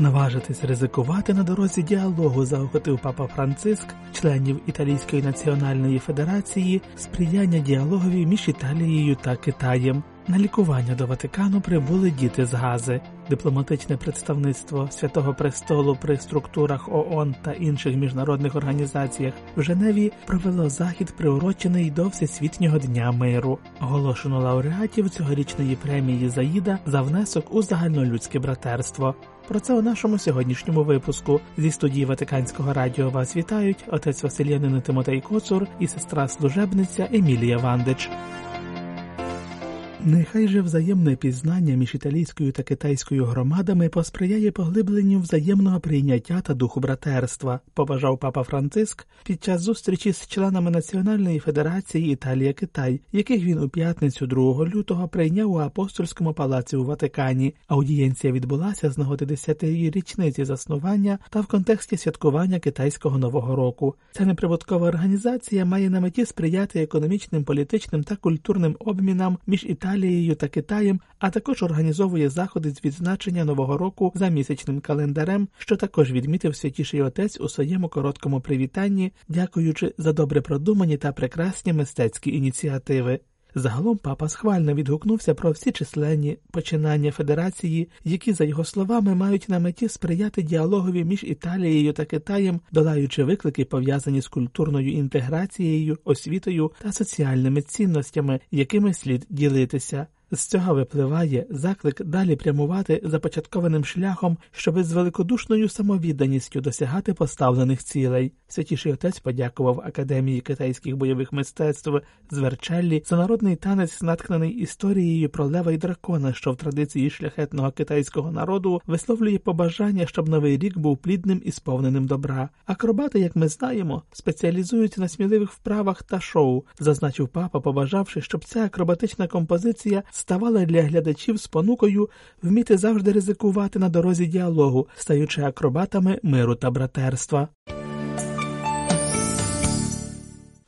Наважитись ризикувати на дорозі діалогу заохотив папа Франциск, членів Італійської національної федерації, сприяння діалогові між Італією та Китаєм. На лікування до Ватикану прибули діти з Гази. Дипломатичне представництво Святого Престолу при структурах ООН та інших міжнародних організаціях в Женеві провело захід, приурочений до Всесвітнього дня миру. Оголошено лауреатів цьогорічної премії Заїда за внесок у загальнолюдське братерство. Про це у нашому сьогоднішньому випуску зі студії Ватиканського радіо вас вітають отець Василянин Тимотей Коцур і сестра служебниця Емілія Вандич. Нехай же взаємне пізнання між італійською та китайською громадами посприяє поглибленню взаємного прийняття та духу братерства, побажав папа Франциск під час зустрічі з членами Національної федерації Італія Китай, яких він у п'ятницю 2 лютого прийняв у апостольському палаці у Ватикані. Аудієнція відбулася з нагоди 10-ї річниці заснування та в контексті святкування китайського нового року. Ця неприбуткова організація має на меті сприяти економічним, політичним та культурним обмінам між Італією Італією та Китаєм, а також організовує заходи з відзначення нового року за місячним календарем, що також відмітив святіший отець у своєму короткому привітанні, дякуючи за добре продумані та прекрасні мистецькі ініціативи. Загалом папа схвально відгукнувся про всі численні починання федерації, які, за його словами, мають на меті сприяти діалогові між Італією та Китаєм, долаючи виклики, пов'язані з культурною інтеграцією, освітою та соціальними цінностями, якими слід ділитися. З цього випливає заклик далі прямувати започаткованим шляхом, щоби з великодушною самовідданістю досягати поставлених цілей. Святіший отець подякував Академії китайських бойових мистецтв з Верчеллі за народний танець, наткнений історією про лева й дракона, що в традиції шляхетного китайського народу висловлює побажання, щоб новий рік був плідним і сповненим добра. Акробати, як ми знаємо, спеціалізуються на сміливих вправах та шоу, зазначив папа, побажавши, щоб ця акробатична композиція ставала для глядачів спонукою вміти завжди ризикувати на дорозі діалогу, стаючи акробатами миру та братерства.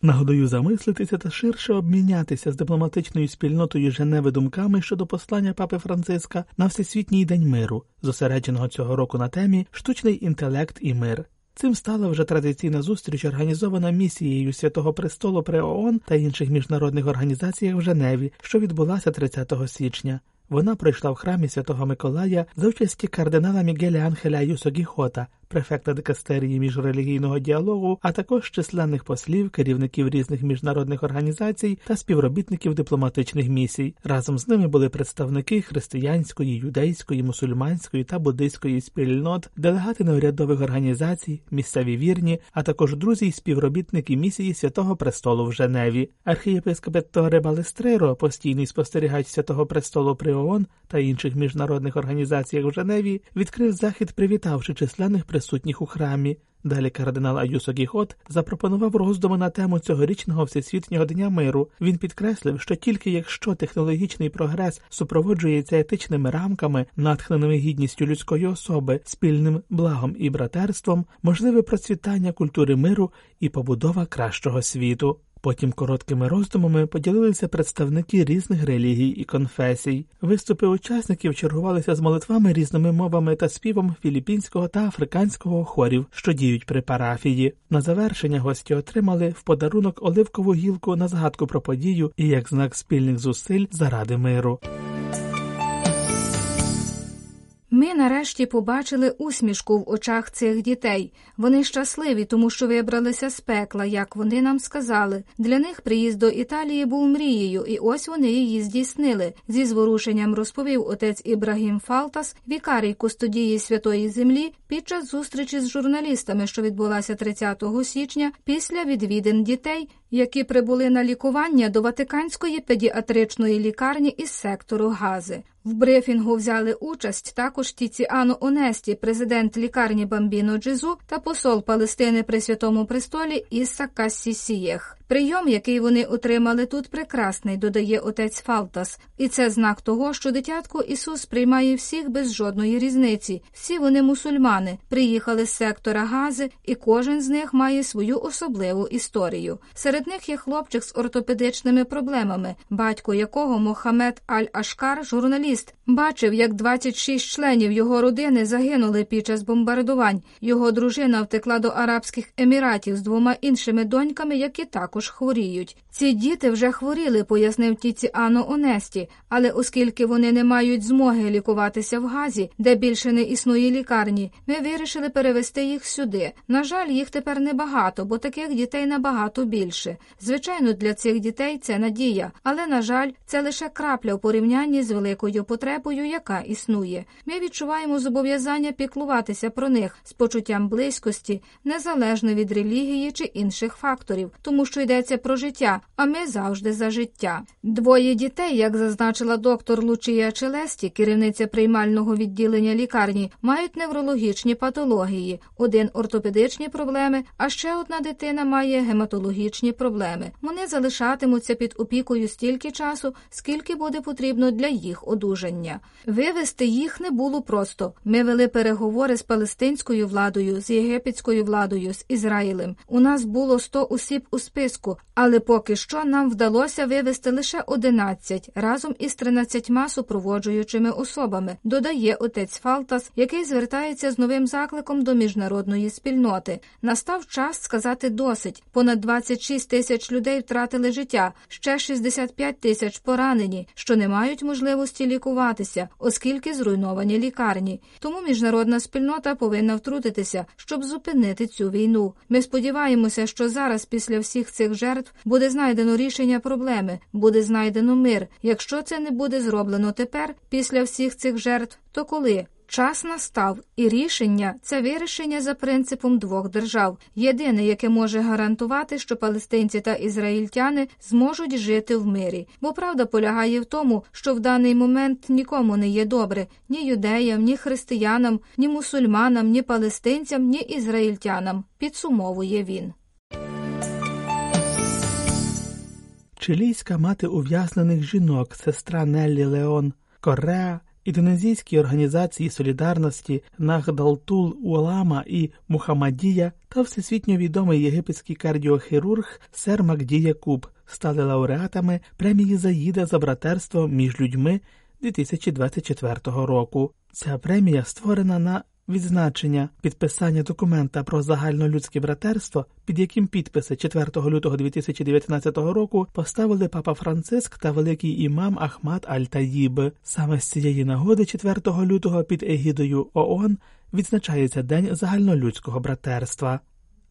Нагодою замислитися та ширше обмінятися з дипломатичною спільнотою Женеви думками щодо послання папи Франциска на Всесвітній день миру, зосередженого цього року на темі Штучний інтелект і мир. Цим стала вже традиційна зустріч, організована місією Святого Престолу при ООН та інших міжнародних організаціях в Женеві, що відбулася 30 січня. Вона пройшла в храмі Святого Миколая за участі кардинала Мігеля Анхеля Юсогіхота, префекта дикастерії міжрелігійного діалогу, а також численних послів, керівників різних міжнародних організацій та співробітників дипломатичних місій. Разом з ними були представники християнської, юдейської, мусульманської та буддийської спільнот, делегати неурядових організацій, місцеві вірні, а також друзі й співробітники місії Святого Престолу в Женеві. Архієпископ Етторе Балестреро, постійний спостерігач Святого Престолу при ООН та інших міжнародних організаціях в Женеві, відкрив захід, привітавши численних присутніх у храмі. Далі кардинал Аюсо Гігот запропонував роздуми на тему цьогорічного всесвітнього дня миру. Він підкреслив, що тільки якщо технологічний прогрес супроводжується етичними рамками, натхненими гідністю людської особи, спільним благом і братерством, можливе процвітання культури миру і побудова кращого світу. Потім короткими роздумами поділилися представники різних релігій і конфесій. Виступи учасників чергувалися з молитвами різними мовами та співом філіппінського та африканського хорів, що діють при парафії. На завершення гості отримали в подарунок оливкову гілку на згадку про подію і як знак спільних зусиль заради миру. Ми нарешті побачили усмішку в очах цих дітей. Вони щасливі, тому що вибралися з пекла, як вони нам сказали. Для них приїзд до Італії був мрією, і ось вони її здійснили. Зі зворушенням розповів отець Ібрагім Фалтас, вікарій кустодії Святої Землі, під час зустрічі з журналістами, що відбулася 30 січня, після відвідин дітей, які прибули на лікування до Ватиканської педіатричної лікарні із сектору Гази. В брифінгу взяли участь також Тіціано Онесті, президент лікарні Бамбіно Джезу та посол Палестини при Святому Престолі Ісса Кассісієх. Прийом, який вони отримали тут, прекрасний, додає отець Фалтас, і це знак того, що дитятко Ісус приймає всіх без жодної різниці. Всі вони мусульмани, приїхали з сектора Гази, і кожен з них має свою особливу історію. Серед них є хлопчик з ортопедичними проблемами, батько якого Мохамед Аль-Ашкар, журналіст, бачив, як 26 членів його родини загинули під час бомбардувань. Його дружина втекла до Арабських Еміратів з двома іншими доньками, які також хворіють. Ці діти вже хворіли, пояснив Тіціано Онесті, але оскільки вони не мають змоги лікуватися в Газі, де більше не існує лікарні, ми вирішили перевести їх сюди. На жаль, їх тепер небагато, бо таких дітей набагато більше. Звичайно, для цих дітей це надія, але на жаль, це лише крапля в порівнянні з великою потребою, яка існує. Ми відчуваємо зобов'язання піклуватися про них з почуттям близькості, незалежно від релігії чи інших факторів, тому що йдеться про життя, а ми завжди за життя. Двоє дітей, як зазначила доктор Лучія Челесті, керівниця приймального відділення лікарні, мають неврологічні патології, один ортопедичні проблеми, а ще одна дитина має гематологічні проблеми. Вони залишатимуться під опікою стільки часу, скільки буде потрібно для їх одужання. Вивести їх не було просто. Ми вели переговори з палестинською владою, з єгипетською владою, з Ізраїлем. У нас було 100 осіб у списку, але поки що нам вдалося вивести лише 11 разом із 13 супроводжуючими особами, додає отець Фалтас, який звертається з новим закликом до міжнародної спільноти. Настав час сказати досить. Понад 26 тисяч людей втратили життя, ще 65 тисяч поранені, що не мають можливості лікуватися, оскільки зруйновані лікарні. Тому міжнародна спільнота повинна втрутитися, щоб зупинити цю війну. Ми сподіваємося, що зараз, після всіх цих жертв, буде знайдено рішення проблеми, буде знайдено мир. Якщо це не буде зроблено тепер, після всіх цих жертв, то коли? Час настав, і рішення це вирішення за принципом двох держав, єдине, яке може гарантувати, що палестинці та ізраїльтяни зможуть жити в мирі. Бо правда полягає в тому, що в даний момент нікому не є добре ні юдеям, ні християнам, ні мусульманам, ні палестинцям, ні ізраїльтянам. Підсумовує він. Чилійська мати ув'язнених жінок, сестра Неллі Леон Кореа, індонезійські організації солідарності Нагдалтул Уалама і Мухаммадія та всесвітньо відомий єгипетський кардіохірург Сер Магдія Куб стали лауреатами премії Заїда за братерство між людьми 2024 року. Ця премія створена на Відзначення підписання документа про загальнолюдське братерство, під яким підписи 4 лютого 2019 року поставили папа Франциск та великий імам Ахмад Аль-Таїб. Саме з цієї нагоди, 4 лютого, під егідою ООН відзначається День загальнолюдського братерства.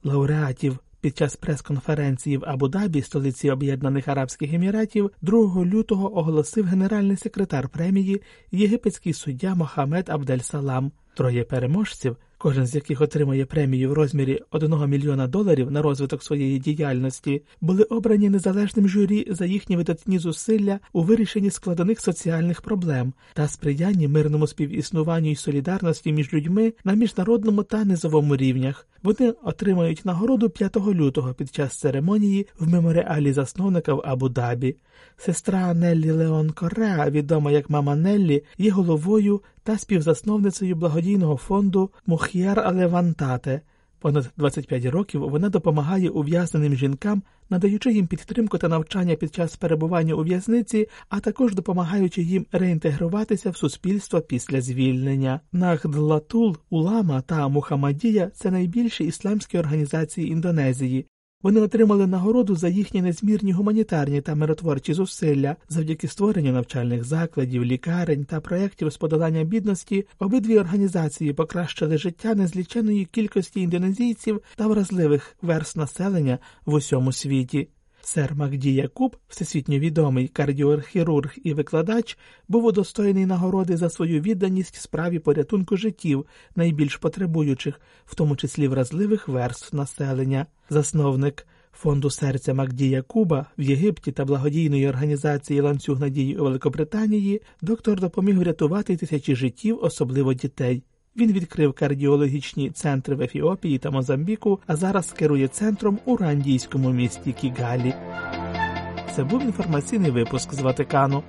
Лауреатів під час прес-конференції в Абу-Дабі, столиці Об'єднаних Арабських Еміратів, 2 лютого оголосив генеральний секретар премії єгипетський суддя Мохамед Абдель-Салам. Троє переможців, кожен з яких отримує премію в розмірі 1 мільйона доларів на розвиток своєї діяльності, були обрані незалежним журі за їхні видатні зусилля у вирішенні складених соціальних проблем та сприянні мирному співіснуванню і солідарності між людьми на міжнародному та низовому рівнях. Вони отримають нагороду 5 лютого під час церемонії в меморіалі засновника в Абу-Дабі. Сестра Неллі Леон Кореа, відома як мама Неллі, є головою та співзасновницею благодійного фонду Мух'яр Алевантате. Понад 25 років вона допомагає ув'язненим жінкам, надаючи їм підтримку та навчання під час перебування у в'язниці, а також допомагаючи їм реінтегруватися в суспільство після звільнення. Нахдлатул, Улама та Мухамадія це найбільші ісламські організації Індонезії. Вони отримали нагороду за їхні незмірні гуманітарні та миротворчі зусилля завдяки створенню навчальних закладів, лікарень та проєктів з подолання бідності. Обидві організації покращили життя незліченої кількості індонезійців та вразливих верст населення в усьому світі. Сер Макді Якуб, всесвітньо відомий кардіохірург і викладач, був удостоєний нагороди за свою відданість справі порятунку життів найбільш потребуючих, в тому числі вразливих верств населення. Засновник фонду серця Макдія Куба в Єгипті та благодійної організації ланцюг надії у Великобританії доктор допоміг врятувати тисячі життів, особливо дітей. Він відкрив кардіологічні центри в Ефіопії та Мозамбіку, а зараз керує центром у рандійському місті Кігалі. Це був інформаційний випуск з Ватикану.